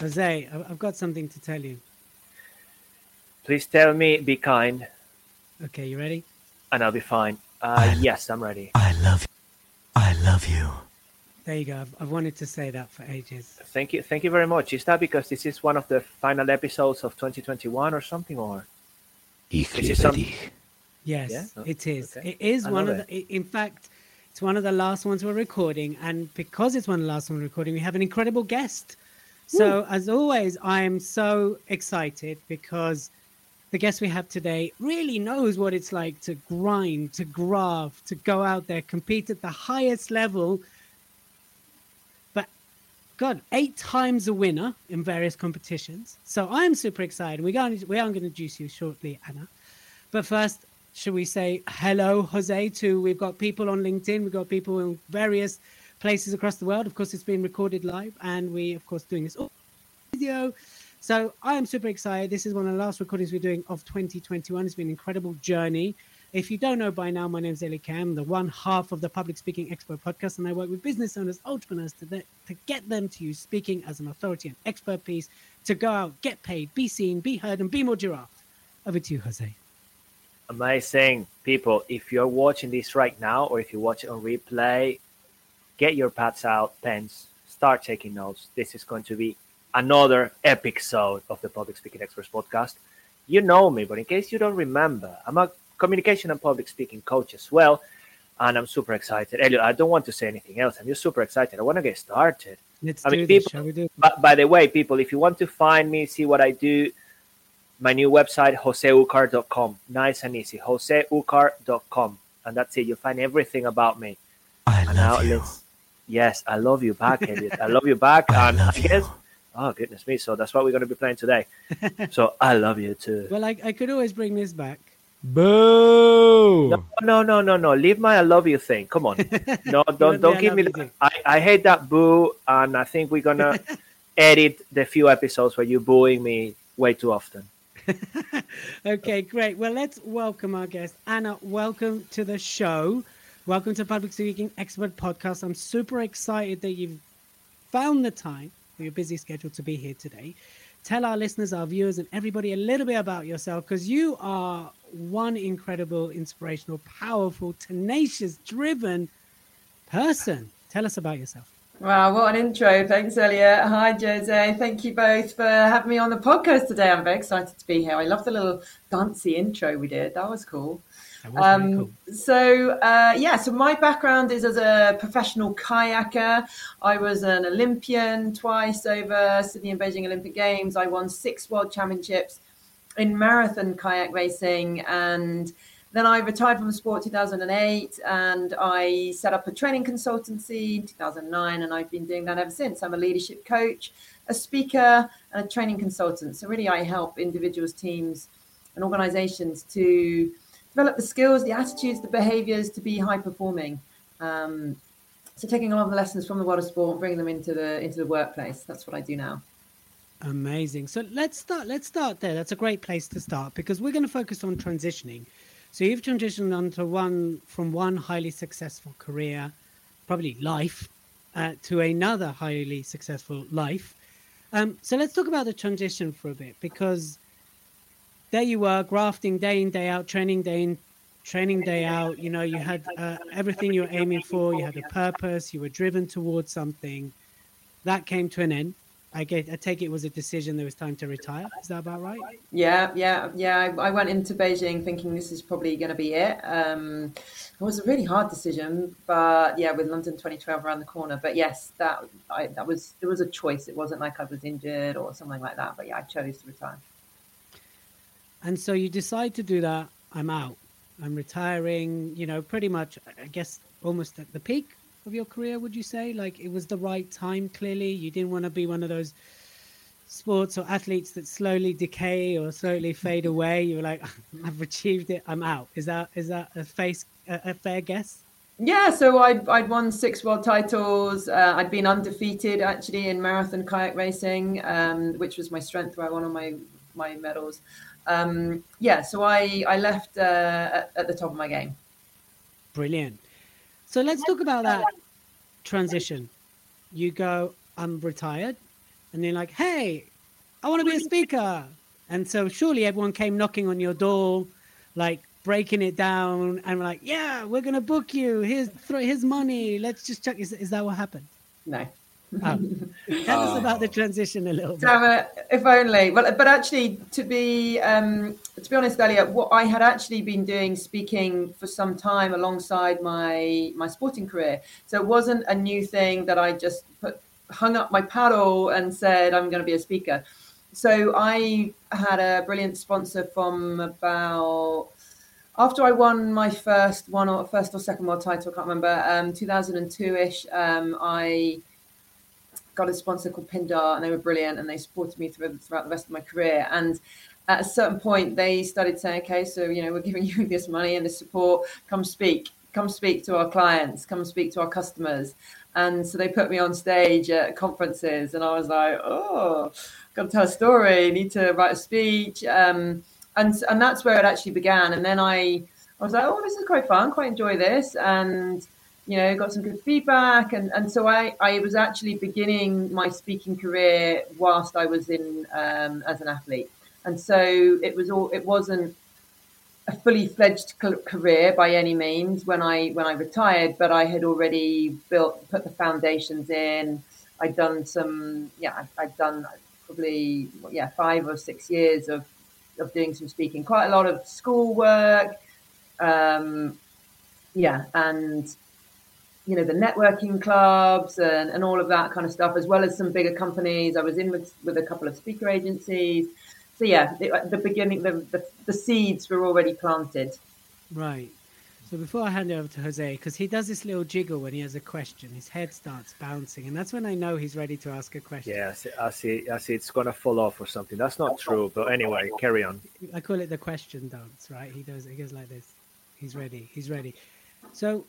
Jose, I- I've got something to tell you. please tell me, be kind, Okay, you ready? and I'll be fine. Uh, yes, I'm ready. I love you. I love you. There you go. I've, I've wanted to say that for ages. Thank you, thank you very much. Is that because this is one of the final episodes of 2021 or something, or Ich Is it liebe some- dich. Yes, Yeah? Oh, it is. okay. It is I one of the. i- In fact, it's one of the last ones we're recording, and because it's one of the last ones we're recording, we have an incredible guest. So, as always, I am so excited because the guest we have today really knows what it's like to grind, to graft, to go out there, compete at the highest level. But God, eight times a winner in various competitions. So I'm super excited. We're going to, we are going to introduce you shortly, Anna. But first, should we say hello, Jose? To we've got people on LinkedIn, we've got people in various places across the world. Of course, it's being recorded live, and we, of course, doing this all video. So I am super excited. This is one of the last recordings we're doing of 2021. It's been an incredible journey. If you don't know by now, my name is Elliot Kay, the one half of the Public Speaking Expert podcast, and I work with business owners, entrepreneurs to, the, to get them to use speaking as an authority and expert piece to go out, get paid, be seen, be heard, and be more giraffe. Over to you, Jose. amazing people? If you're watching this right now, or if you watch it on replay, get your pads out, pens, start taking notes. This is going to be another epic episode of the Public Speaking Experts podcast. You know me, but in case you don't remember, I'm a communication and public speaking coach as well, and I'm super excited. Elliot, I don't want to say anything else. I'm just super excited. I want to get started. Let's I do mean, this. people- Shall we do it? But by the way, people, if you want to find me, see what I do, my new website, joseucar.com. Nice and easy. joseucar.com. And that's it. You'll find everything about me. I And now you. let's Yes, I love you back, Elliot. I love you back. I and love I guess you. oh goodness me. So that's what we're gonna be playing today. so I love you too. Well, I, I could always bring this back. Boo! No, no, no, no, no. Leave my I love you thing. Come on. No, want don't don't give me you that. I, I hate that boo and I think we're gonna edit the few episodes where you're booing me way too often. okay, great. Well, let's welcome our guest. Anna, welcome to the show. Welcome to Public Speaking Expert Podcast. I'm super excited that you've found the time for your busy schedule to be here today. Tell our listeners, our viewers, and everybody a little bit about yourself because you are one incredible, inspirational, powerful, tenacious, driven person. Tell us about yourself. Wow, what an intro. Thanks, Elliot. Hi, Jose. Thank you both for having me on the podcast today. I'm very excited to be here. I love the little dancey intro we did. That was cool. That was very Um, cool. so, uh, yeah, so my background is as a professional kayaker. I was an Olympian twice over Sydney and Beijing Olympic Games. I won six world championships in marathon kayak racing and then I retired from the sport 2008 and I set up a training consultancy in 2009 and I've been doing that ever since. I'm a leadership coach, a speaker, and a training consultant. So, really, I help individuals, teams, and organizations to develop the skills, the attitudes, the behaviors to be high performing. Um, so, taking a lot of the lessons from the world of sport and bringing them into the into the workplace. That's what I do now. Amazing. So let's start. Let's start there. That's a great place to start because we're going to focus on transitioning. So you've transitioned onto one from one highly successful career, probably life, uh, to another highly successful life. Um, so let's talk about the transition for a bit because there you were, grafting day in day out, training day in, training day out. You know, you had uh, everything you were aiming for. You had a purpose. You were driven towards something. That came to an end. I get. I take it was a decision. There was time to retire. Is that about right? Yeah, yeah, yeah. I, I went into Beijing thinking this is probably going to be it. Um, it was a really hard decision, but yeah, with London 2012 around the corner. But yes, that I, that was it was a choice. It wasn't like I was injured or something like that. But yeah, I chose to retire. And so you decide to do that. I'm out. I'm retiring. You know, pretty much. I guess almost at the peak of your career. Would you say like it was the right time? Clearly, you didn't want to be one of those sports or athletes that slowly decay or slowly fade away? You're like, I've achieved it. I'm out. Is that is that a face a, a fair guess? Yeah, so I'd, I'd won six world titles. Uh, I'd been undefeated actually in marathon kayak racing, um, which was my strength, where I won all my my medals. Um, yeah, so I I left uh, at, at the top of my game. Brilliant. So let's talk about that transition. You go, I'm retired, and you're like, hey, I want to be a speaker. And so surely everyone came knocking on your door, like breaking it down, and like, yeah, we're gonna book you. Here's here's money. Let's just check. Is, is that what happened? No. Oh. Tell us about the transition a little bit. If only. But but actually, to be um, to be honest, Elliot, what I had actually been doing speaking for some time alongside my my sporting career. So it wasn't a new thing that I just put hung up my paddle and said I'm going to be a speaker. So I had a brilliant sponsor from about after I won my first one or first or second world title, I can't remember, um, 2002 ish. Um, I got a sponsor called Pindar, and they were brilliant, and they supported me through, throughout the rest of my career. And at a certain point, they started saying, "Okay, so you know, we're giving you this money and this support. Come speak. Come speak to our clients. Come speak to our customers." And so they put me on stage at conferences, and I was like, "Oh, got to tell a story. Need to write a speech." Um, and and that's where it actually began. And then I I was like, "Oh, this is quite fun. Quite enjoy this." And you know, got some good feedback. And, and so I, I was actually beginning my speaking career whilst I was in um, as an athlete. And so it was all, it wasn't a fully fledged career by any means when I, when I retired, but I had already built, put the foundations in. I'd done some, yeah, I'd done probably, yeah, five or six years of, of doing some speaking, quite a lot of schoolwork. Um, yeah. And, you know the networking clubs and, and all of that kind of stuff as well as some bigger companies. I was in with, with a couple of speaker agencies. So yeah the, the beginning the, the, the seeds were already planted. Right. So before i hand it over to jose because he does this little jiggle when he has a question his head starts bouncing and that's when i know he's ready to ask a question. Yeah i see i see, I see it's gonna fall off or something. That's not true but anyway carry on. I call it the question dance right? He does he goes like this. He's ready he's ready. So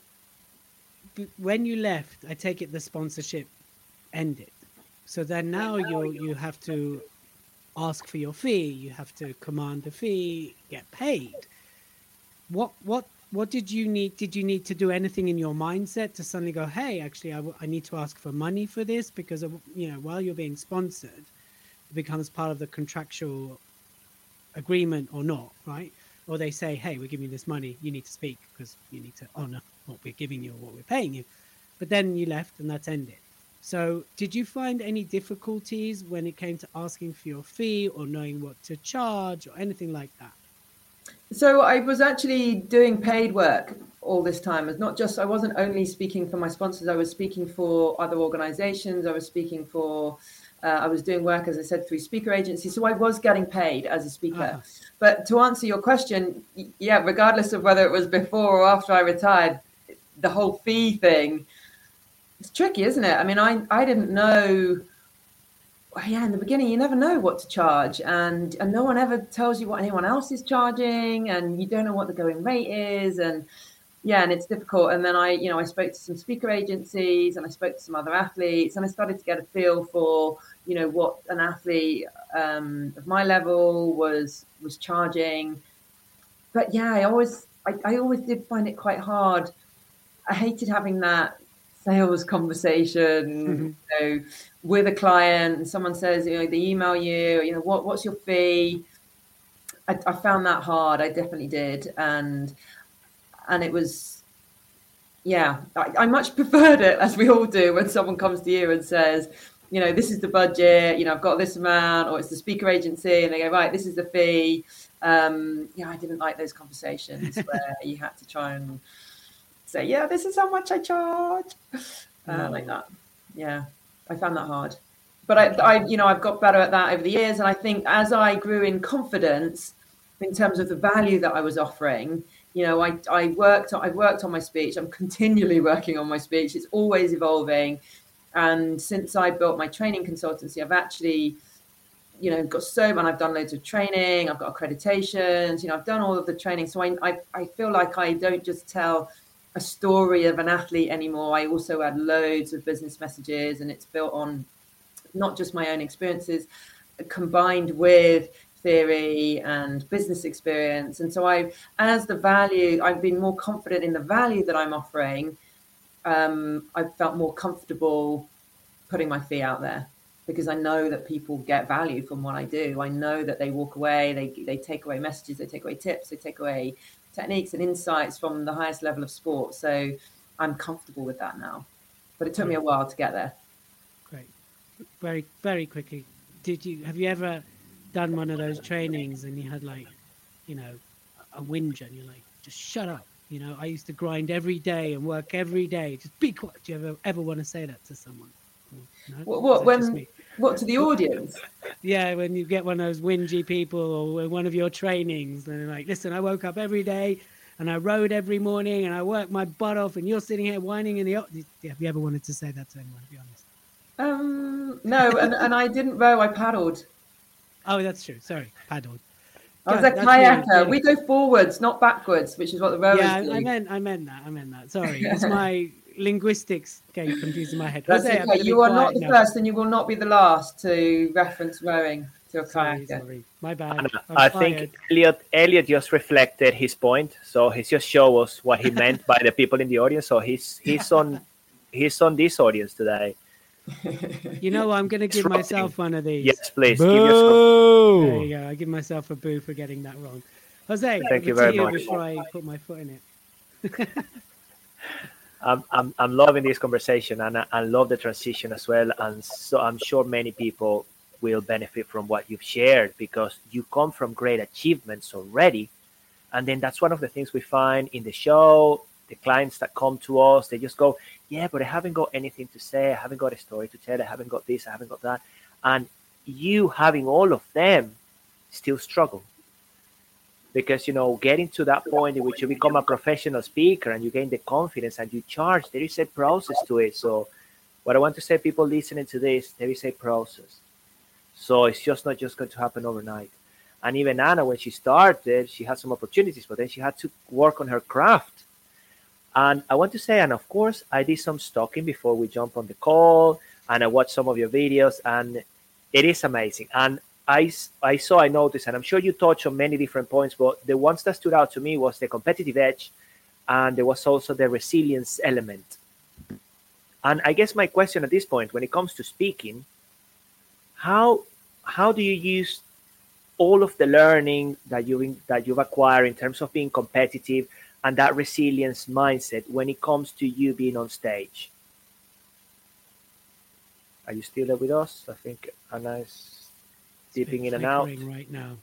when you left, I take it the sponsorship ended. So then now you you have to ask for your fee. You have to command a fee, get paid. What what what did you need? Did you need to do anything in your mindset to suddenly go, hey, actually, I, w- I need to ask for money for this because of, you know while you're being sponsored, it becomes part of the contractual agreement or not, right? Or they say, hey, we're giving you this money, you need to speak because you need to honor what we're giving you or what we're paying you. But then you left and that's ended. So, did you find any difficulties when it came to asking for your fee or knowing what to charge or anything like that? So, I was actually doing paid work all this time. It's not just, I wasn't only speaking for my sponsors, I was speaking for other organizations, I was speaking for, uh, I was doing work, as I said, through speaker agencies. So, I was getting paid as a speaker. Uh-huh. But to answer your question, yeah, regardless of whether it was before or after I retired, the whole fee thing it's tricky isn't it i mean i i didn't know yeah in the beginning you never know what to charge and and no one ever tells you what anyone else is charging and you don't know what the going rate is and yeah and it's difficult and then i you know i spoke to some speaker agencies and i spoke to some other athletes and i started to get a feel for you know what an athlete um, of my level was was charging but yeah i always I, I always did find it quite hard I hated having that sales conversation, mm-hmm. you know, with a client and someone says, you know, they email you, you know, what, what's your fee? I, I found that hard. I definitely did. And, and it was, yeah, I, I much preferred it as we all do when someone comes to you and says, you know, this is the budget, you know, I've got this amount, or it's the speaker agency, and they go, right, this is the fee. Um, yeah, I didn't like those conversations where you had to try and say, yeah, this is how much I charge, uh, like that. Yeah, I found that hard. But I, I, you know, I've got better at that over the years, and I think as I grew in confidence in terms of the value that I was offering, you know, I, I worked, I've worked on my speech. I'm continually working on my speech. It's always evolving, and since I built my training consultancy, I've actually you know, got so and I've done loads of training. I've got accreditations. You know, I've done all of the training, so I I, I feel like I don't just tell a story of an athlete anymore. I also add loads of business messages, and it's built on not just my own experiences, combined with theory and business experience. And so I, as the value, I've been more confident in the value that I'm offering. Um, I've felt more comfortable putting my fee out there because I know that people get value from what I do. I know that they walk away, they they take away messages, they take away tips, they take away techniques and insights from the highest level of sport. So I'm comfortable with that now. But it took me a while to get there. Great. Very very quickly. Did you have you ever done one of those trainings and you had like, you know, a whinge and you're like, just shut up. You know, I used to grind every day and work every day. Just be quiet. Do you ever ever want to say that to someone? No? What, what when what to the audience? Yeah, when you get one of those whingy people or one of your trainings, and they're like, listen, I woke up every day and I rode every morning and I worked my butt off, and you're sitting here whining in the. Yeah, Have you ever wanted to say that to anyone? To be honest. Um, no, and, and I didn't row. I paddled. Oh, that's true. Sorry, paddled. I was a kayaker. Really, we go forwards, not backwards, which is what the rowers yeah, do. I meant, I meant that. I meant that. Sorry, it's my linguistics getting confused in my head. That's Jose, okay. You are not the now. first, and you will not be the last to reference rowing to a sorry, kayaker. Sorry. My bad. i think Elliot, Elliot just reflected his point, so he's just show us what he meant by the people in the audience. So he's he's on he's on this audience today. You know, I'm going to give myself one of these. Yes, please. Boo! There you go. I give myself a boo for getting that wrong. Jose, thank you very much. Before I put my foot in it. I'm, I'm, I'm loving this conversation and I, I love the transition as well. And so I'm sure many people will benefit from what you've shared because you come from great achievements already. And then that's one of the things we find in the show. The clients that come to us, they just go, Yeah, but I haven't got anything to say. I haven't got a story to tell. I haven't got this. I haven't got that. And you having all of them still struggle because you know getting to that point in which you become a professional speaker and you gain the confidence and you charge there is a process to it so what i want to say people listening to this there is a process so it's just not just going to happen overnight and even anna when she started she had some opportunities but then she had to work on her craft and i want to say and of course i did some stalking before we jump on the call and i watched some of your videos and it is amazing and I, I saw, I noticed, and I'm sure you touched on many different points, but the ones that stood out to me was the competitive edge, and there was also the resilience element. And I guess my question at this point, when it comes to speaking, how how do you use all of the learning that you that you've acquired in terms of being competitive and that resilience mindset when it comes to you being on stage? Are you still there with us? I think Anna is dipping in and out. Right now.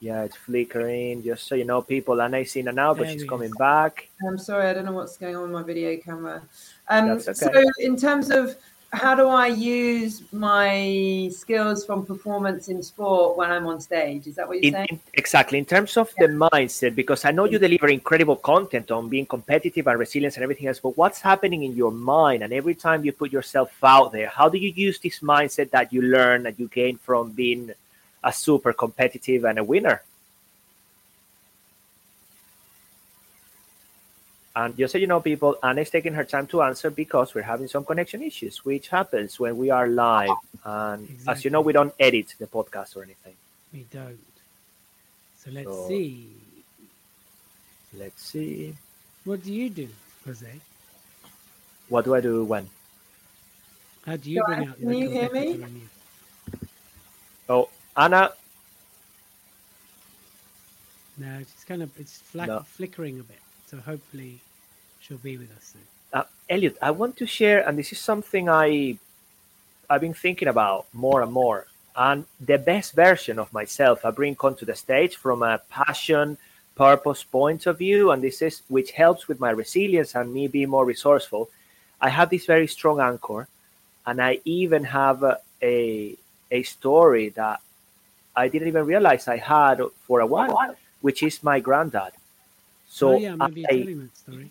Yeah, it's flickering. Just so you know, people, Anna's in and out, but she's coming back. I'm sorry, I don't know what's going on with my video camera. Um, okay. So, in terms of how do I use my skills from performance in sport when I'm on stage? Is that what you're in, saying? In, exactly. In terms of yeah. the mindset, because I know you deliver incredible content on being competitive and resilience and everything else, but what's happening in your mind? And every time you put yourself out there, how do you use this mindset that you learn that you gain from being a super competitive and a winner? And just so you know, people, Anna's taking her time to answer because we're having some connection issues, which happens when we are live. And exactly. as you know, we don't edit the podcast or anything. We don't. So let's so, see. Let's see. What do you do, Jose? What do I do when? How do you bring out? Can you hear me? Oh, Anna. No, it's kind of it's flack, no. flickering a bit. So hopefully she'll be with us. Uh, Elliot, I want to share, and this is something I I've been thinking about more and more. And the best version of myself I bring onto the stage from a passion, purpose point of view, and this is which helps with my resilience and me being more resourceful. I have this very strong anchor, and I even have a a, a story that I didn't even realize I had for a while, which is my granddad. So oh, yeah, I,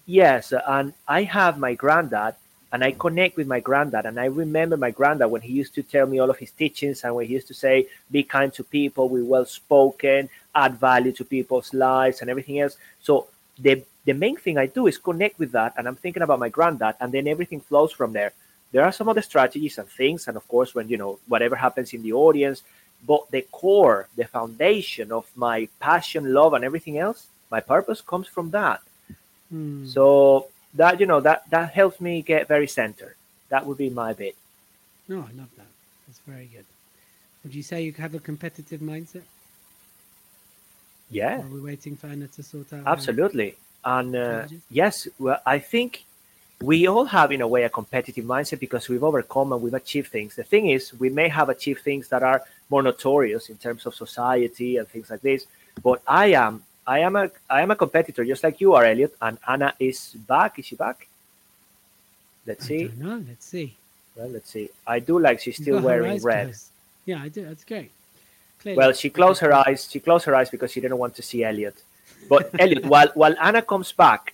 Yes, and I have my granddad and I connect with my granddad. And I remember my granddad when he used to tell me all of his teachings and when he used to say, be kind to people, be well spoken, add value to people's lives and everything else. So the the main thing I do is connect with that and I'm thinking about my granddad and then everything flows from there. There are some other strategies and things, and of course when you know whatever happens in the audience, but the core, the foundation of my passion, love, and everything else, my purpose comes from that. Hmm. So that you know that that helps me get very centered. That would be my bit. No, I love that. That's very good. Would you say you have a competitive mindset? Yeah, are we waiting for Anna to sort out? absolutely. And uh, yes, well, I think we all have, in a way, a competitive mindset because we've overcome and we've achieved things. The thing is, we may have achieved things that are more notorious in terms of society and things like this. But I am, I am a, I am a competitor, just like you are, Elliot. And Anna is back. Is she back? Let's I see. don't. Let's see. Well, let's see. I do like she's still wearing red. closed. Yeah, I do. That's great. Clearly. Well, she closed her eyes. She closed her eyes because she didn't want to see Elliot. But Elliot, while while Anna comes back,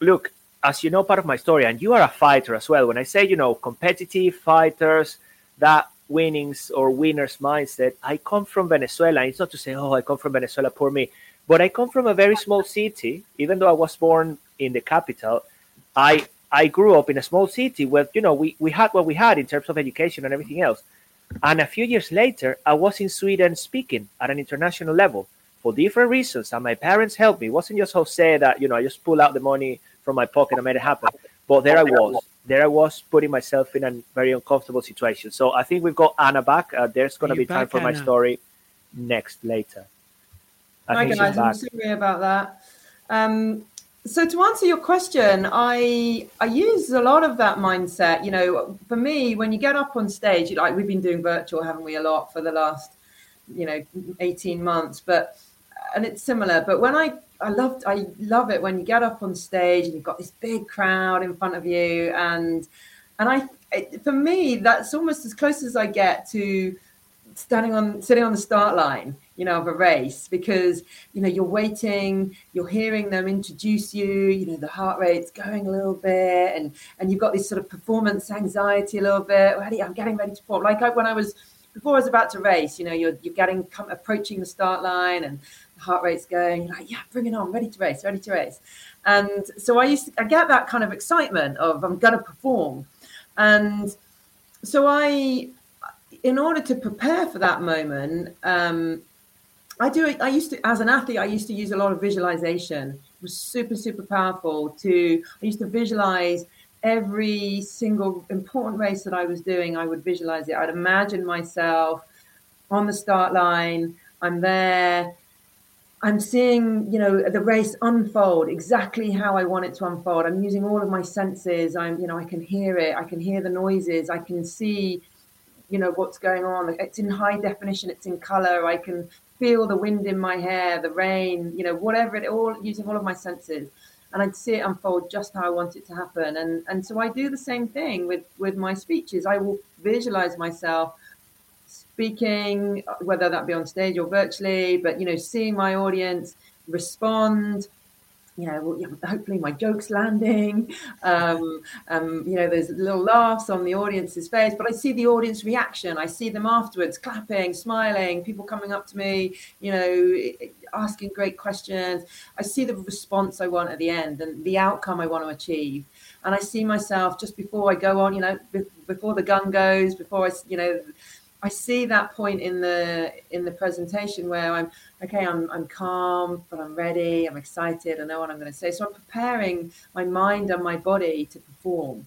look, as you know, part of my story, and you are a fighter as well. When I say you know competitive fighters, that winnings or winners mindset, I come from Venezuela. It's not to say, oh, I come from Venezuela, poor me, but I come from a very small city. Even though I was born in the capital, I I grew up in a small city where you know we we had what we had in terms of education and everything else. And a few years later, I was in Sweden speaking at an international level for different reasons. And my parents helped me. It wasn't just Jose that, you know, I just pull out the money from my pocket and made it happen. But there I was. There I was putting myself in a very uncomfortable situation. So I think we've got Anna back. Uh, there's going to be time for my story next later. I Hi guys, I'm sorry about that. Um, so to answer your question, I I use a lot of that mindset. You know, for me, when you get up on stage, like we've been doing virtual, haven't we, a lot for the last, you know, eighteen months. But and it's similar. But when I I loved I love it when you get up on stage and you've got this big crowd in front of you, and and I it, for me that's almost as close as I get to standing on sitting on the start line you know of a race because you know you're waiting you're hearing them introduce you you know the heart rate's going a little bit and and you've got this sort of performance anxiety a little bit. I'm getting ready to perform. Like I, when i was before i was about to race you know you're you're getting come, approaching the start line and the heart rate's going you're like yeah bring it on ready to race ready to race. And so i used to i get that kind of excitement of i'm going to perform. And so i in order to prepare for that moment, um, I do. I used to, as an athlete, I used to use a lot of visualization. It was super, super powerful. To I used to visualize every single important race that I was doing. I would visualize it. I'd imagine myself on the start line. I'm there. I'm seeing, you know, the race unfold exactly how I want it to unfold. I'm using all of my senses. I'm, you know, I can hear it. I can hear the noises. I can see you know what's going on it's in high definition it's in color i can feel the wind in my hair the rain you know whatever it all using all of my senses. And i'd see it unfold just how i want it to happen. And and so i do the same thing with with my speeches. I will visualize myself speaking whether that be on stage or virtually but you know seeing my audience respond you know, hopefully my joke's landing. Um, um, you know, there's little laughs on the audience's face, but I see the audience reaction. I see them afterwards clapping, smiling, people coming up to me, you know, asking great questions. I see the response I want at the end and the outcome I want to achieve. And I see myself just before I go on, you know, be- before the gun goes, before I, you know, I see that point in the in the presentation where I'm okay, I'm I'm calm, but I'm ready, I'm excited, I know what I'm going to say. So I'm preparing my mind and my body to perform.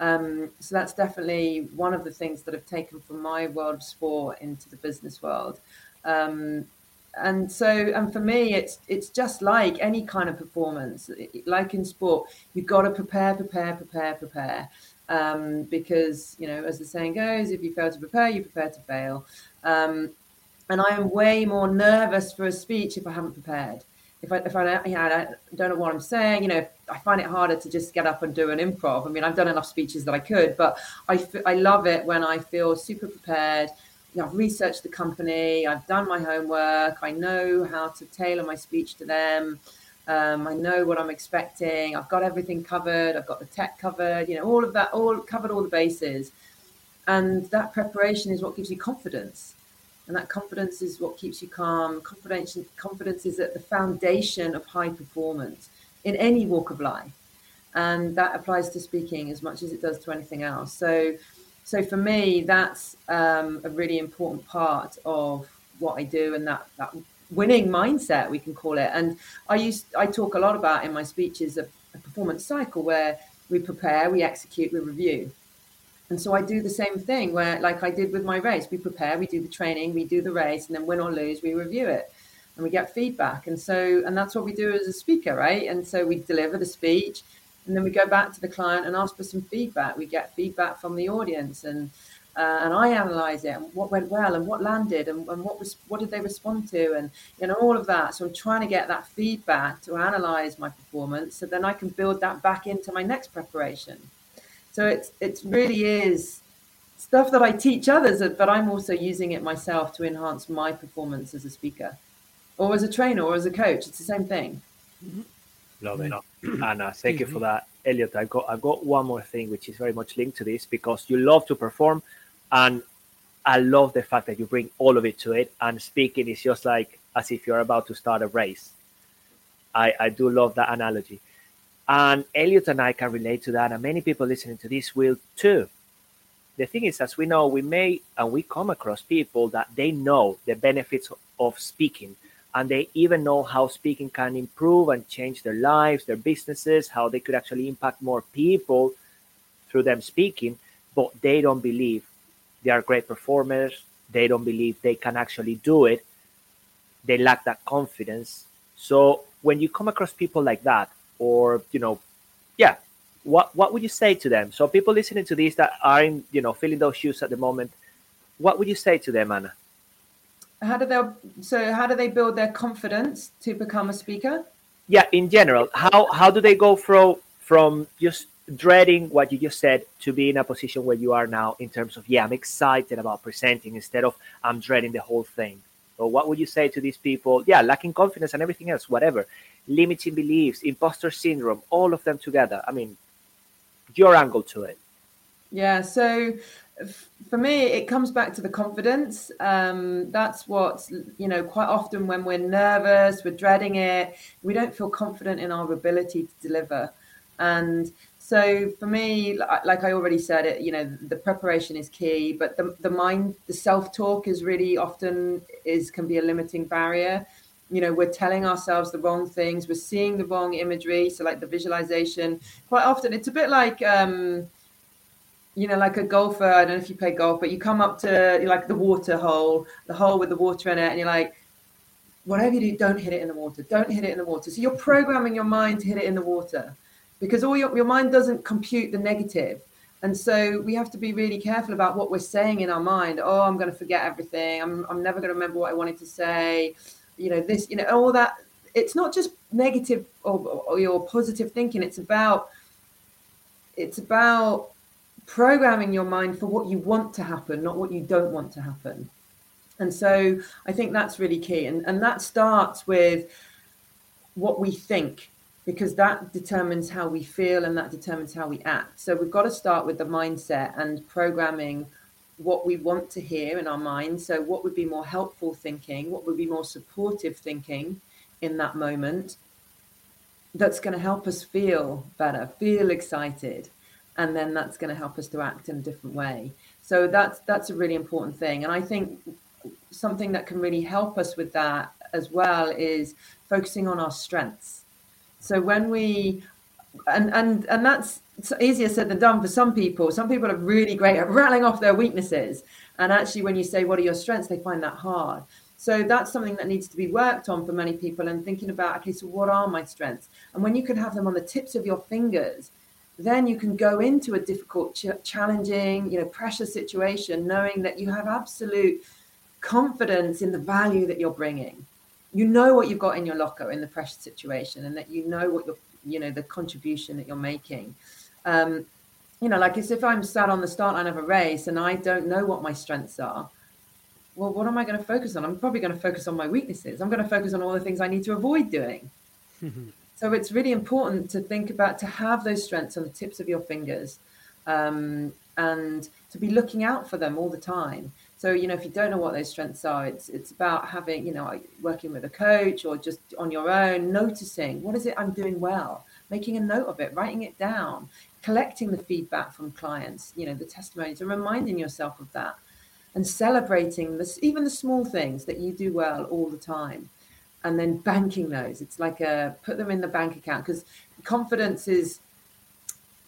Um, so that's definitely one of the things that I've taken from my world of sport into the business world. Um, and so, and for me, it's it's just like any kind of performance. Like in sport, you've got to prepare, prepare, prepare, prepare um, because you know, as the saying goes, if you fail to prepare, you prepare to fail. Um, and I am way more nervous for a speech if I haven't prepared. If I if I don't, you know, I don't know what I'm saying, you know, I find it harder to just get up and do an improv. I mean, I've done enough speeches that I could, but I f- I love it when I feel super prepared. You know, I've researched the company, I've done my homework, I know how to tailor my speech to them. Um, I know what I'm expecting. I've got everything covered. I've got the tech covered. You know, all of that, all covered all the bases. And that preparation is what gives you confidence. And that confidence is what keeps you calm. Confidence, confidence is at the foundation of high performance in any walk of life. And that applies to speaking as much as it does to anything else. So, so for me, that's um, a really important part of what I do and that, that winning mindset, we can call it. And I used, I talk a lot about in my speeches a, a performance cycle where we prepare, we execute, we review. And so I do the same thing where, like I did with my race, we prepare, we do the training, we do the race, and then win or lose, we review it and we get feedback. And so, and that's what we do as a speaker, right? And so we deliver the speech and then we go back to the client and ask for some feedback. We get feedback from the audience and, uh, and I analyze it and what went well and what landed and, and what was what did they respond to and you know all of that. So I'm trying to get that feedback to analyze my performance so then I can build that back into my next preparation. So it's it really is stuff that I teach others, but I'm also using it myself to enhance my performance as a speaker, or as a trainer, or as a coach. It's the same thing. Mm-hmm. Love it, Anna. Thank you for that, Elliot. I've got I've got one more thing which is very much linked to this because you love to perform, and I love the fact that you bring all of it to it. And speaking is just like as if you're about to start a race. I I do love that analogy. And Elliot and I can relate to that, and many people listening to this will too. The thing is, as we know, we may and we come across people that they know the benefits of speaking, and they even know how speaking can improve and change their lives, their businesses, how they could actually impact more people through them speaking, but they don't believe they are great performers. They don't believe they can actually do it. They lack that confidence. So when you come across people like that, or you know yeah what what would you say to them so people listening to this that are in you know filling those shoes at the moment what would you say to them anna how do they so how do they build their confidence to become a speaker yeah in general how how do they go from from just dreading what you just said to be in a position where you are now in terms of yeah i'm excited about presenting instead of i'm dreading the whole thing so what would you say to these people yeah lacking confidence and everything else whatever limiting beliefs, imposter syndrome, all of them together. I mean, your angle to it. Yeah. So for me, it comes back to the confidence. Um, that's what, you know, quite often when we're nervous, we're dreading it, we don't feel confident in our ability to deliver. And so for me, like I already said, it you know the preparation is key, but the the mind, the self talk is really often is can be a limiting barrier. You know we're telling ourselves the wrong things we're seeing the wrong imagery so like the visualization quite often it's a bit like um you know like a golfer i don't know if you play golf but you come up to like the water hole the hole with the water in it and you're like whatever you do don't hit it in the water don't hit it in the water. So you're programming your mind to hit it in the water because all your, your mind doesn't compute the negative. And so we have to be really careful about what we're saying in our mind. Oh i'm going to forget everything. I'm, I'm never going to remember what i wanted to say. You know this you know all that it's not just negative or, or your positive thinking. It's about it's about programming your mind for what you want to happen not what you don't want to happen. And so i think that's really key. And, and that starts with what we think because that determines how we feel and that determines how we act so we've got to start with the mindset and programming what we want to hear in our mind. So, what would be more helpful thinking? What would be more supportive thinking in that moment? That's going to help us feel better, feel excited, and then that's going to help us to act in a different way. So that's that's a really important thing, and I think something that can really help us with that as well is focusing on our strengths. So when we and and and that's easier said than done for some people. Some people are really great at rattling off their weaknesses, and actually, when you say what are your strengths, they find that hard. So that's something that needs to be worked on for many people, and thinking about okay, so what are my strengths? And when you can have them on the tips of your fingers, then you can go into a difficult, ch- challenging, you know, pressure situation, knowing that you have absolute confidence in the value that you're bringing. You know what you've got in your locker in the pressure situation, and that you know what you're you know the contribution that you're making. Um, you know like as if i'm sat on the start line of a race and i don't know what my strengths are well what am i going to focus on? I'm probably going to focus on my weaknesses. I'm going to focus on all the things i need to avoid doing. So it's really important to think about to have those strengths on the tips of your fingers um, and to be looking out for them all the time. So, you know, if you don't know what those strengths are, it's it's about having, you know, working with a coach or just on your own, noticing what is it I'm doing well, making a note of it, writing it down, collecting the feedback from clients, you know, the testimonies, and reminding yourself of that, and celebrating this, even the small things that you do well all the time, and then banking those. It's like a put them in the bank account because confidence is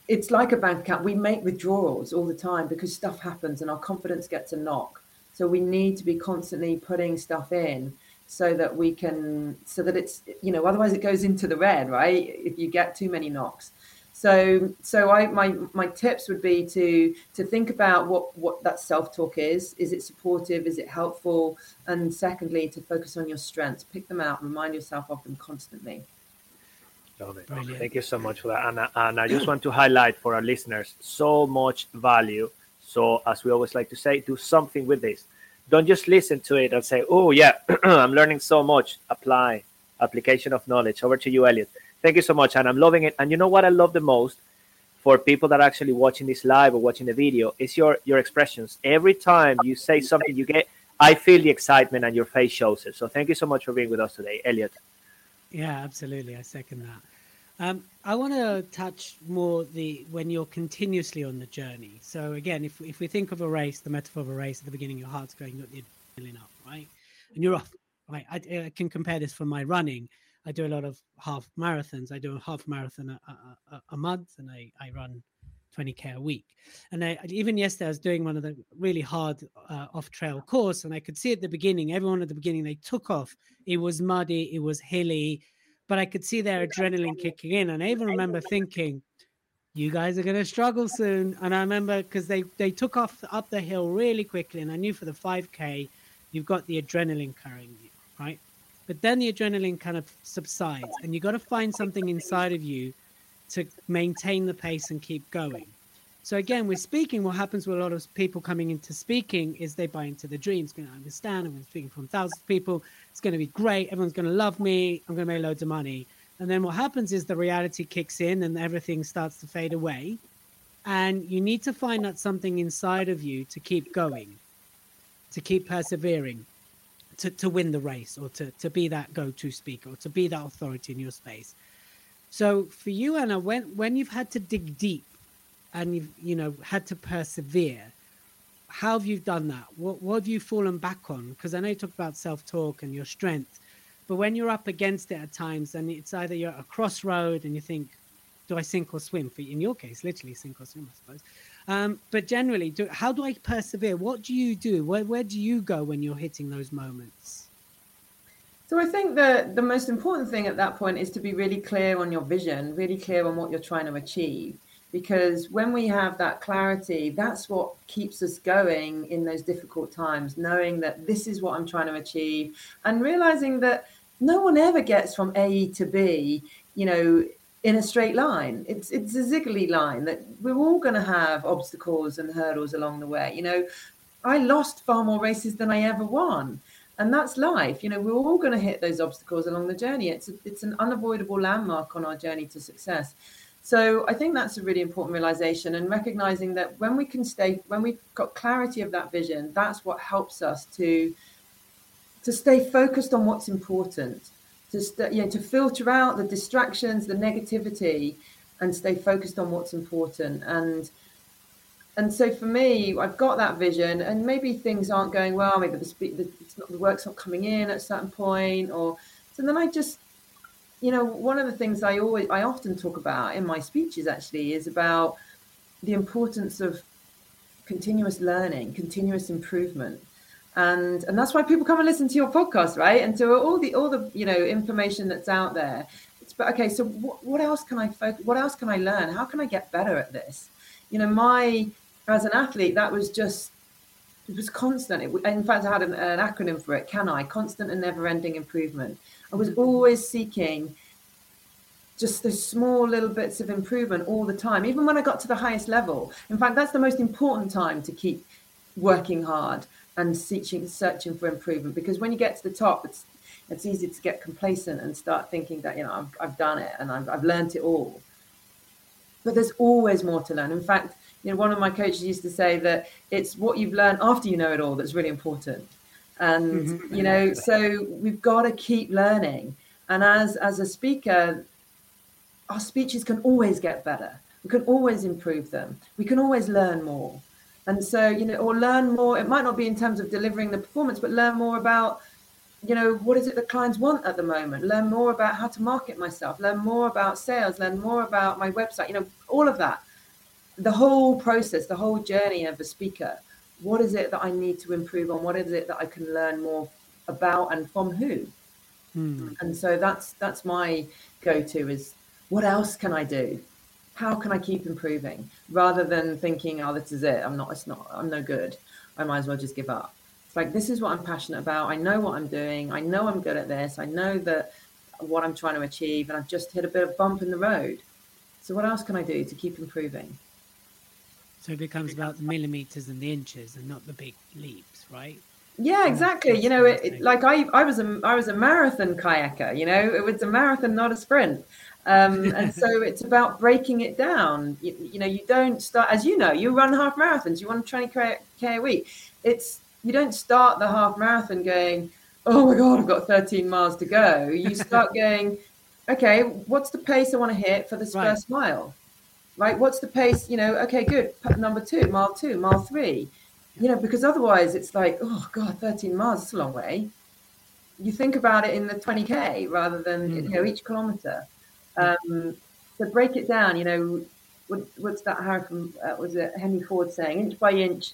it's like a bank account. We make withdrawals all the time because stuff happens and our confidence gets a knock. So we need to be constantly putting stuff in so that we can, so that it's, you know, otherwise it goes into the red, right? If you get too many knocks. So, so I, my, my tips would be to, to think about what, what that self-talk is. Is it supportive? Is it helpful? And secondly, to focus on your strengths, pick them out, remind yourself of them constantly. Love it. Brilliant. Thank you so much for that. And, and I just want to highlight for our listeners so much value. So, as we always like to say, do something with this. Don't just listen to it and say, oh, yeah, I'm learning so much. Apply, application of knowledge. Over to you, Elliot. Thank you so much. And I'm loving it. And you know what I love the most for people that are actually watching this live or watching the video is your, your expressions. Every time you say something, you get, I feel the excitement and your face shows it. So, thank you so much for being with us today, Elliot. Yeah, absolutely. I second that. Um, I want to touch more the when you're continuously on the journey. So again, if if we think of a race, the metaphor of a race at the beginning, your heart's going, you're adrenaline up, right? And you're off. Right? I, I, can compare this from my running. I do a lot of half marathons. I do a half marathon a, a, a month, and I I run 20k a week. And I, even yesterday, I was doing one of the really hard uh, off trail course, and I could see at the beginning, everyone at the beginning, they took off. It was muddy, it was hilly, but I could see their adrenaline kicking in. And I even remember thinking, you guys are going to struggle soon. And I remember because they, they took off up the hill really quickly. And I knew for the 5K, you've got the adrenaline carrying you, right? But then the adrenaline kind of subsides, and you've got to find something inside of you to maintain the pace and keep going. So again, with speaking, what happens with a lot of people coming into speaking is they buy into the dreams. Going to understand. I'm going to speaking from thousands of people. It's going to be great. Everyone's going to love me. I'm going to make loads of money. And then what happens is the reality kicks in and everything starts to fade away. And you need to find that something inside of you to keep going, to keep persevering, to, to win the race, or to, to be that go-to speaker, or to be that authority in your space. So for you, Anna, when when you've had to dig deep and you've you know had to persevere how have you done that? What what have you fallen back on? Because i know you talk about self-talk and your strength but when you're up against it at times and it's either you're at a crossroad and you think do i sink or swim? For in your case literally sink or swim i suppose. Um, but generally do, how do i persevere? What do you do? Where, where do you go when you're hitting those moments? So I think that the most important thing at that point is to be really clear on your vision, really clear on what you're trying to achieve because when we have that clarity that's what keeps us going in those difficult times knowing that this is what i'm trying to achieve and realizing that no one ever gets from a to b you know in a straight line. It's it's a ziggly line that we're all going to have obstacles and hurdles along the way. You know i lost far more races than i ever won and that's life. You know we're all going to hit those obstacles along the journey. It's a, it's an unavoidable landmark on our journey to success so I think that's a really important realization and recognizing that when we can stay, when we've got clarity of that vision, that's what helps us to to stay focused on what's important, to st- you know, to filter out the distractions, the negativity, and stay focused on what's important. And and so for me, I've got that vision, and maybe things aren't going well. Maybe the, the, not, the work's not coming in at a certain point, or so then I just you know, one of the things I always, I often talk about in my speeches actually is about the importance of continuous learning, continuous improvement. And, and that's why people come and listen to your podcast, right? And to all the all the you know information that's out there. It's but okay. So what, what else can I focus? What else can I learn? How can I get better at this? You know, my as an athlete, that was just it was constant. It, in fact, I had an, an acronym for it. CANI? Constant and never-ending improvement. I was mm-hmm. always seeking just the small little bits of improvement all the time, even when I got to the highest level. In fact, that's the most important time to keep working hard and searching, searching for improvement because when you get to the top, it's it's easy to get complacent and start thinking that you know I've, I've done it and I've, I've learned it all. But there's always more to learn. In fact, you know, one of my coaches used to say that it's what you've learned after you know it all that's really important. And mm-hmm. you know, so we've got to keep learning. And as as a speaker, our speeches can always get better. We can always improve them. We can always learn more. And so, you know, or learn more. It might not be in terms of delivering the performance, but learn more about, you know, what is it that clients want at the moment? Learn more about how to market myself. Learn more about sales. Learn more about my website. You know, all of that the whole process, the whole journey of a speaker. What is it that I need to improve on? What is it that I can learn more about and from who? Mm. And so that's that's my go-to is what else can I do? How can I keep improving? Rather than thinking, oh, this is it. I'm not. It's not. I'm no good. I might as well just give up. It's like this is what I'm passionate about. I know what I'm doing. I know I'm good at this. I know that what I'm trying to achieve, and I've just hit a bit of bump in the road. So what else can I do to keep improving? So it becomes about the millimeters and the inches and not the big leaps, right? Yeah, exactly. You know, it, it, like I, I was a, I was a marathon kayaker. You know, it was a marathon, not a sprint. Um, and so it's about breaking it down. You, you, know, you don't start, as you know, you run half marathons. You want 20k a week. It's you don't start the half marathon going, oh my god, I've got 13 miles to go. You start going, okay, what's the pace I want to hit for this right. first mile? Right? What's the pace? You know, okay, good. Number two, mile two, mile three. You know, because otherwise it's like, oh God, 13 miles, is a long way. You think about it in the 20K rather than, mm. you know, each kilometer. Um, so break it down, you know, what, what's that Harrison, uh, was it Henry Ford saying? Inch by inch,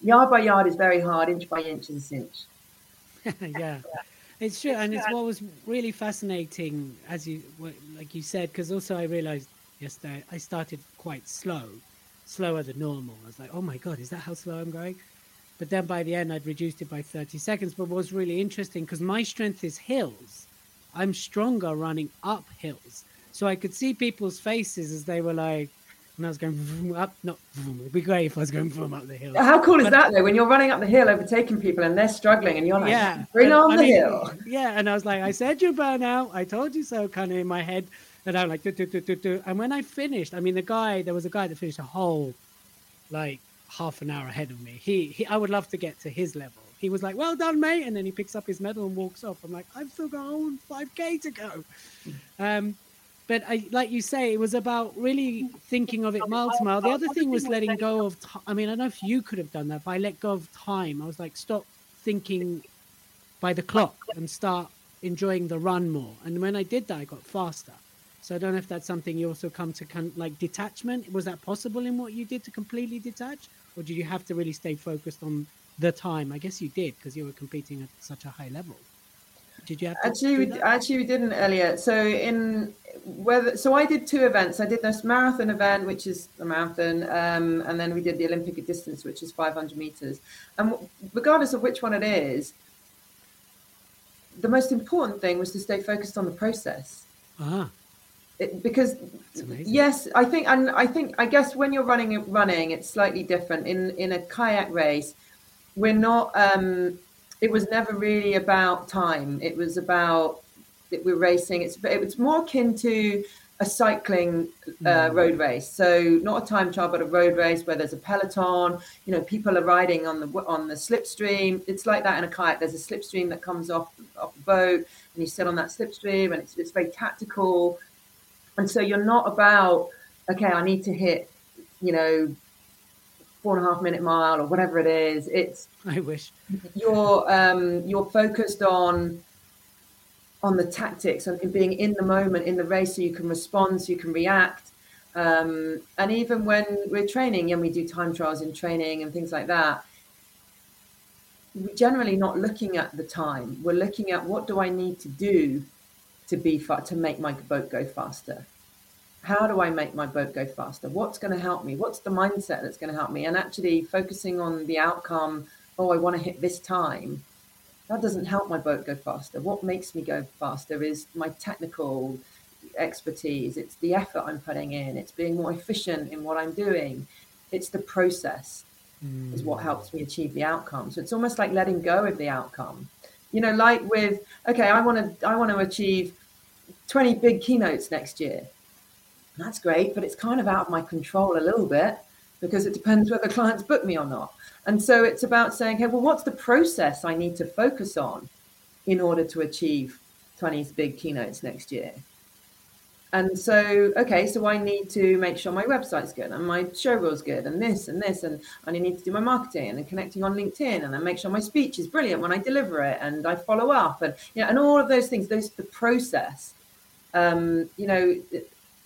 yard by yard is very hard, inch by inch is a cinch. yeah. It's true, and it's what was really fascinating, as you like you said, because also I realized yesterday, uh, I started quite slow, slower than normal. I was like, oh my God, is that how slow I'm going? But then by the end, I'd reduced it by 30 seconds. But what was really interesting, because my strength is hills, I'm stronger running up hills. So I could see people's faces as they were like, and I was going vroom, up, not vroom, it'd be great if I was going from up the hill. How cool is but, that though? When you're running up the hill, overtaking people, and they're struggling, and you're like, yeah, bring on I the mean, hill. Yeah, and I was like, I said you burn out. I told you so, kind of in my head and I'm like, do, do, do, do, do. and when I finished, I mean, the guy, there was a guy that finished a whole, like, half an hour ahead of me. He, he, I would love to get to his level. He was like, "Well done, mate," and then he picks up his medal and walks off. I'm like, "I've still got a whole 5k to go." Um, but I, like you say, it was about really thinking of it mile to mile. The other thing was letting go of. T- I mean, I don't know if you could have done that. If I let go of time, I was like, stop thinking by the clock and start enjoying the run more. And when I did that, I got faster. So I don't know if that's something you also come to kind of like detachment. Was that possible in what you did to completely detach, or did you have to really stay focused on the time? I guess you did because you were competing at such a high level. Did you have actually? We, actually, we didn't earlier. So in whether so I did two events. I did this marathon event, which is a marathon, um, and then we did the Olympic distance, which is 500 meters. And regardless of which one it is, the most important thing was to stay focused on the process. Ah because yes i think and i think i guess when you're running running it's slightly different. In in a kayak race we're not um it was never really about time. It was about that we're racing. It's it was more akin to a cycling uh, mm. road race. So not a time trial but a road race where there's a peloton you know people are riding on the on the slipstream. It's like that in a kayak. There's a slipstream that comes off off the boat and you sit on that slipstream and it's, it's very tactical and so you're not about, okay, I need to hit, you know, four and a half minute mile or whatever it is. It's I wish you're um, you're focused on on the tactics and being in the moment in the race, so you can respond, so you can react. Um, and even when we're training and we do time trials in training and things like that, we're generally not looking at the time. We're looking at what do I need to do to be fa- to make my boat go faster. How do i make my boat go faster? What's going to help me? What's the mindset that's going to help me? And actually focusing on the outcome oh i want to hit this time that doesn't help my boat go faster. What makes me go faster is my technical expertise. It's the effort i'm putting in. It's being more efficient in what i'm doing. It's the process mm. is what helps me achieve the outcome. So it's almost like letting go of the outcome You know, like with okay, I want to I want to achieve 20 big keynotes next year. That's great, but it's kind of out of my control a little bit because it depends whether clients book me or not. And so it's about saying, hey, well, what's the process I need to focus on in order to achieve 20 big keynotes next year? And so, okay, so I need to make sure my website's good and my show reel's good and this and this, and, I need to do my marketing and connecting on LinkedIn and then make sure my speech is brilliant when I deliver it and I follow up and you know, and all of those things. Those the process. Um, you know,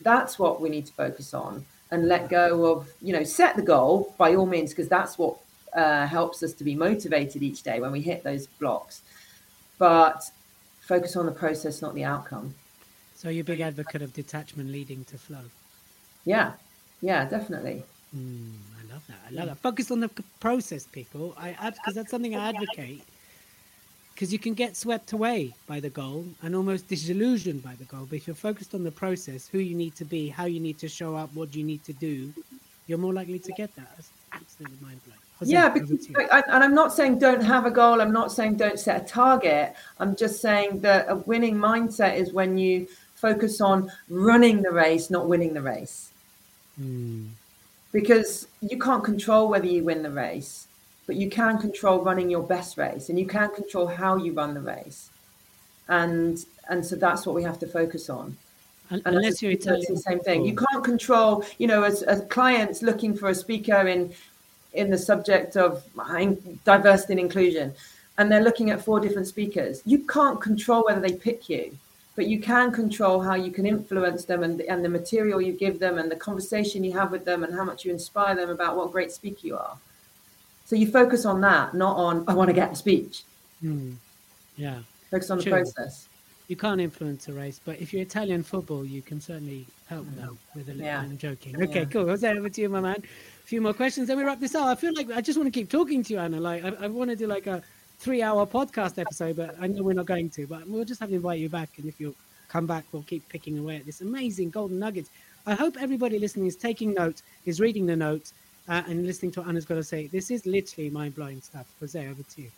that's what we need to focus on and let go of. You know, set the goal by all means because that's what uh, helps us to be motivated each day when we hit those blocks. But focus on the process, not the outcome. So you're a big advocate of detachment leading to flow. Yeah, yeah, definitely. Mm, I love that. I love that. Focus on the process, people. I because that's something I advocate. Because you can get swept away by the goal and almost disillusioned by the goal. But if you're focused on the process, who you need to be, how you need to show up, what you need to do, you're more likely to get that. That's absolutely mind blowing. Yeah, because, I, and I'm not saying don't have a goal. I'm not saying don't set a target. I'm just saying that a winning mindset is when you focus on running the race, not winning the race. Mm. Because you can't control whether you win the race, but you can control running your best race and you can control how you run the race. And and so that's what we have to focus on. And Unless you're Italian, the same thing. You can't control, you know, as, as clients looking for a speaker in in the subject of diversity and inclusion, and they're looking at four different speakers. You can't control whether they pick you but you can control how you can influence them and, and the material you give them and the conversation you have with them and how much you inspire them about what great speaker you are. So you focus on that, not on, I want to get the speech. Mm. Yeah. Focus on the process. You can't influence a race, but if you're Italian football, you can certainly help them with a little. Yeah. I'm joking. Okay, yeah. cool. Jose, over to you, my man. A few more questions, then we wrap this up. I feel like I just want to keep talking to you, Anna. Like I, I want to do like a three hour podcast episode, but I know we're not going to. But we'll just have to invite you back, and if you'll come back, we'll keep picking away at this amazing golden nuggets. I hope everybody listening is taking notes, is reading the notes, uh, and listening to what Anna's got to say. This is literally mind blowing stuff. Jose, over to you.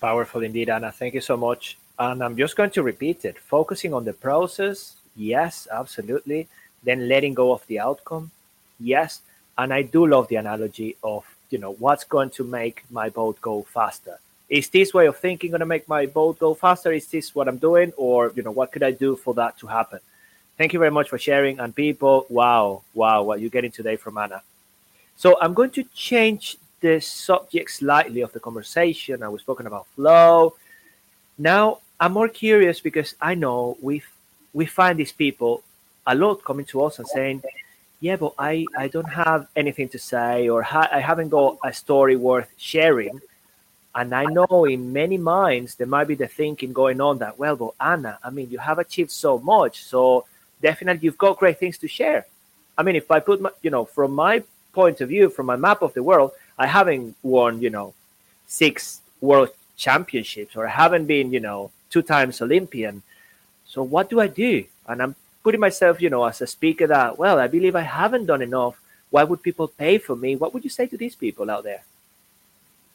Powerful indeed, Anna. Thank you so much. And I'm just going to repeat it focusing on the process. Yes, absolutely. Then letting go of the outcome. Yes. And I do love the analogy of you know what's going to make my boat go faster. Is this way of thinking going to make my boat go faster? Is this what i'm doing? Or you know what could i do for that to happen? Thank you very much for sharing and people wow wow what you're getting today from anna. So i'm going to change the subject slightly of the conversation. I was talking about flow. Now i'm more curious because i know we we find these people a lot coming to us and saying yeah, but I, I don't have anything to say or ha- I haven't got a story worth sharing. And I know in many minds there might be the thinking going on that, well, but Anna, I mean, you have achieved so much. So definitely you've got great things to share. I mean, if I put my, you know, from my point of view, from my map of the world, I haven't won, you know, six world championships or I haven't been, you know, two times Olympian. So what do I do? And I'm putting myself, you know, as a speaker that, well, I believe I haven't done enough. Why would people pay for me? What would you say to these people out there?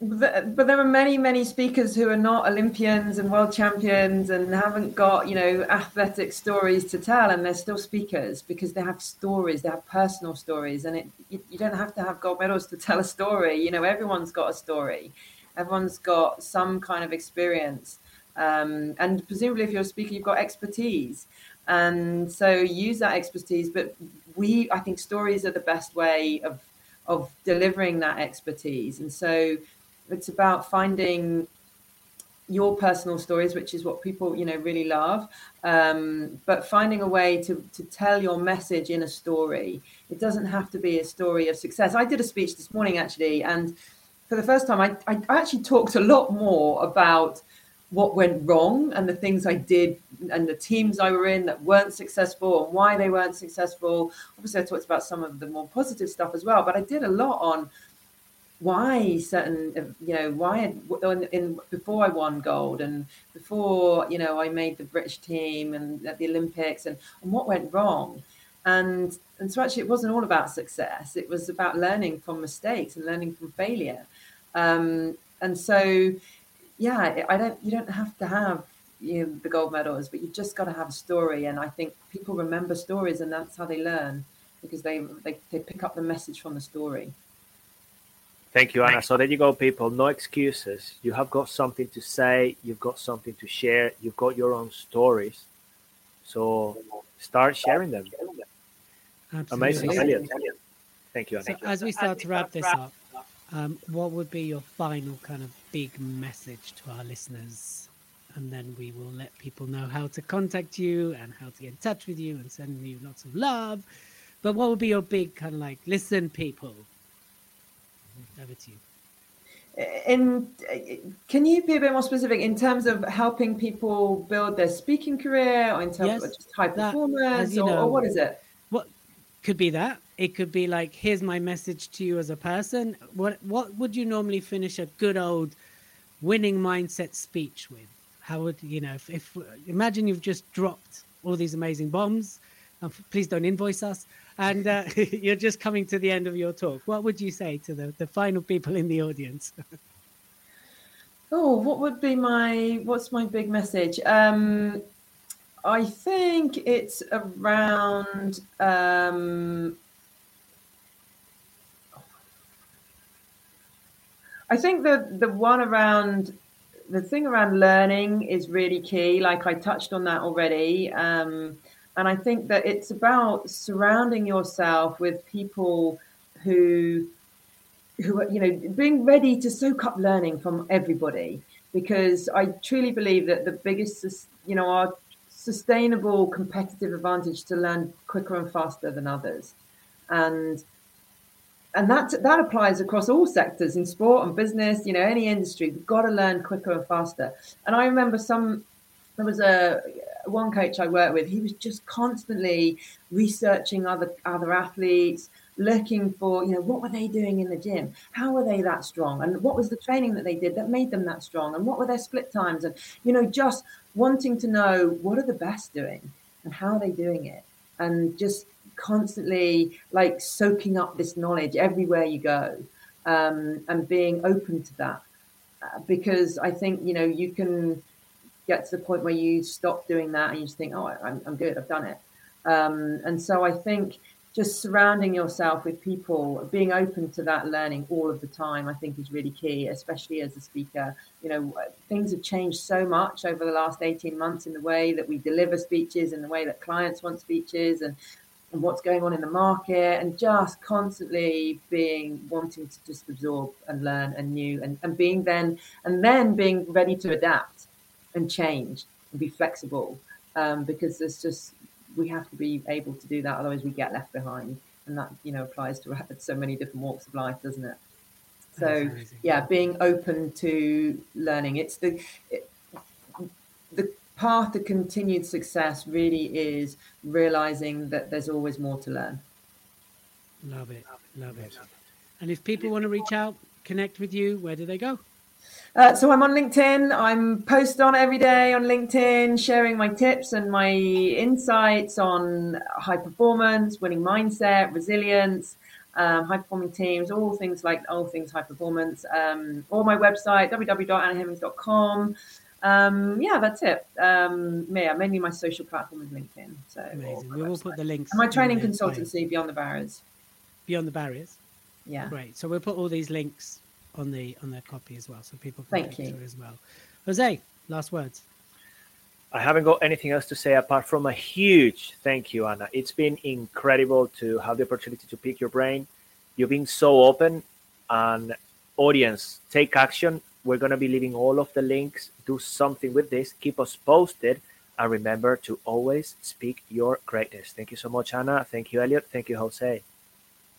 But, there are many, many speakers who are not Olympians and world champions and haven't got, you know, athletic stories to tell, and they're still speakers because they have stories, they have personal stories, and it you, you don't have to have gold medals to tell a story. You know, everyone's got a story, everyone's got some kind of experience, um, and presumably, if you're a speaker, you've got expertise and so use that expertise but we i think stories are the best way of of delivering that expertise. And so it's about finding your personal stories which is what people you know really love um, but finding a way to to tell your message in a story. It doesn't have to be a story of success. I did a speech this morning actually and for the first time i, I actually talked a lot more about what went wrong and the things I did and the teams I were in that weren't successful and why they weren't successful. Obviously, I talked about some of the more positive stuff as well, but I did a lot on why certain, you know, why in, in before I won gold and before you know I made the British team and at the Olympics and, and what went wrong. And and so actually, it wasn't all about success. It was about learning from mistakes and learning from failure. Um, and so yeah, I don't. You don't have to have you know, the gold medals, but you've just got to have a story. And I think people remember stories, and that's how they learn because they they, they pick up the message from the story. Thank you, Anna. So there you go, people. No excuses. You have got something to say. You've got something to share. You've got your own stories. So start sharing them. Absolutely. Amazing, Elliot. Thank you, So Anna. as we start to wrap this up, um, what would be your final kind of big message to our listeners? And then we will let people know how to contact you and how to get in touch with you and send you lots of love. But what would be your big kind of like, listen, people? Mm-hmm. Over to you. Uh, and uh, can you be a bit more specific in terms of helping people build their speaking career, or in terms Yes, of just high that, performance, or, know, or what is it? Could be that? It could be like, here's my message to you as a person. What what would you normally finish a good old winning mindset speech with? How would you know if, if imagine you've just dropped all these amazing bombs? Please don't invoice us. And uh, you're just coming to the end of your talk. What would you say to the, the final people in the audience? Oh, what would be my what's my big message? Um, I think it's around um, I think the the one around the thing around learning is really key. Like I touched on that already. Um, and I think that it's about surrounding yourself with people who who are, you know, being ready to soak up learning from everybody. Because I truly believe that the biggest, you know, our sustainable competitive advantage to learn quicker and faster than others, and and that that applies across all sectors in sport and business. You know, any industry, we've got to learn quicker and faster. And I remember some there was a one coach I worked with. He was just constantly researching other other athletes, looking for you know what were they doing in the gym, how were they that strong, and what was the training that they did that made them that strong, and what were their split times, and you know just wanting to know what are the best doing and how are they doing it, and just constantly like soaking up this knowledge everywhere you go, um, and being open to that, uh, because I think you know you can get to the point where you stop doing that and you just think, oh, I'm, I'm good, I've done it. Um, and so I think just surrounding yourself with people, being open to that learning all of the time, I think is really key, especially as a speaker. You know, things have changed so much over the last 18 months in the way that we deliver speeches, in the way that clients want speeches, and, and what's going on in the market, and just constantly being wanting to just absorb and learn and new, and, and being then, and then being ready to adapt and change and be flexible um, because there's just we have to be able to do that otherwise we get left behind and that you know applies to so many different walks of life doesn't it so yeah being open to learning it's the it, the path to continued success really is realizing that there's always more to learn Love it. Love it. And if people want to reach out, connect with you, where do they go? Uh, so I'm on LinkedIn. I'm post on every day on LinkedIn, sharing my tips and my insights on high performance, winning mindset, resilience, um, high performing teams, all things like all things high performance. Um, or my website www.annahemmings.com. Um, yeah, that's it. Um, yeah, mainly my social platform is LinkedIn. So Amazing. We will put the links. and my training consultancy Beyond the Barriers. Beyond the Barriers. Yeah. Great. So we'll put all these links on the on their copy as well, so people can Thank click you. through as well. Jose, last words. I haven't got anything else to say apart from a huge thank you, Anna. It's been incredible to have the opportunity to pick your brain. You've been so open, and audience, take action. We're going to be leaving all of the links. Do something with this. Keep us posted. And remember to always speak your greatness. Thank you so much, Anna. Thank you, Elliot. Thank you, Jose.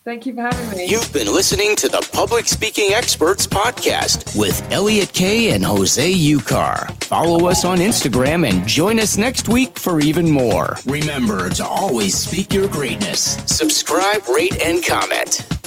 Thank you for having me. You've been listening to the Public Speaking Experts Podcast with Elliot Kay and Jose Ucar. Follow us on Instagram and join us next week for even more. Remember to always speak your greatness. Subscribe, rate, and comment.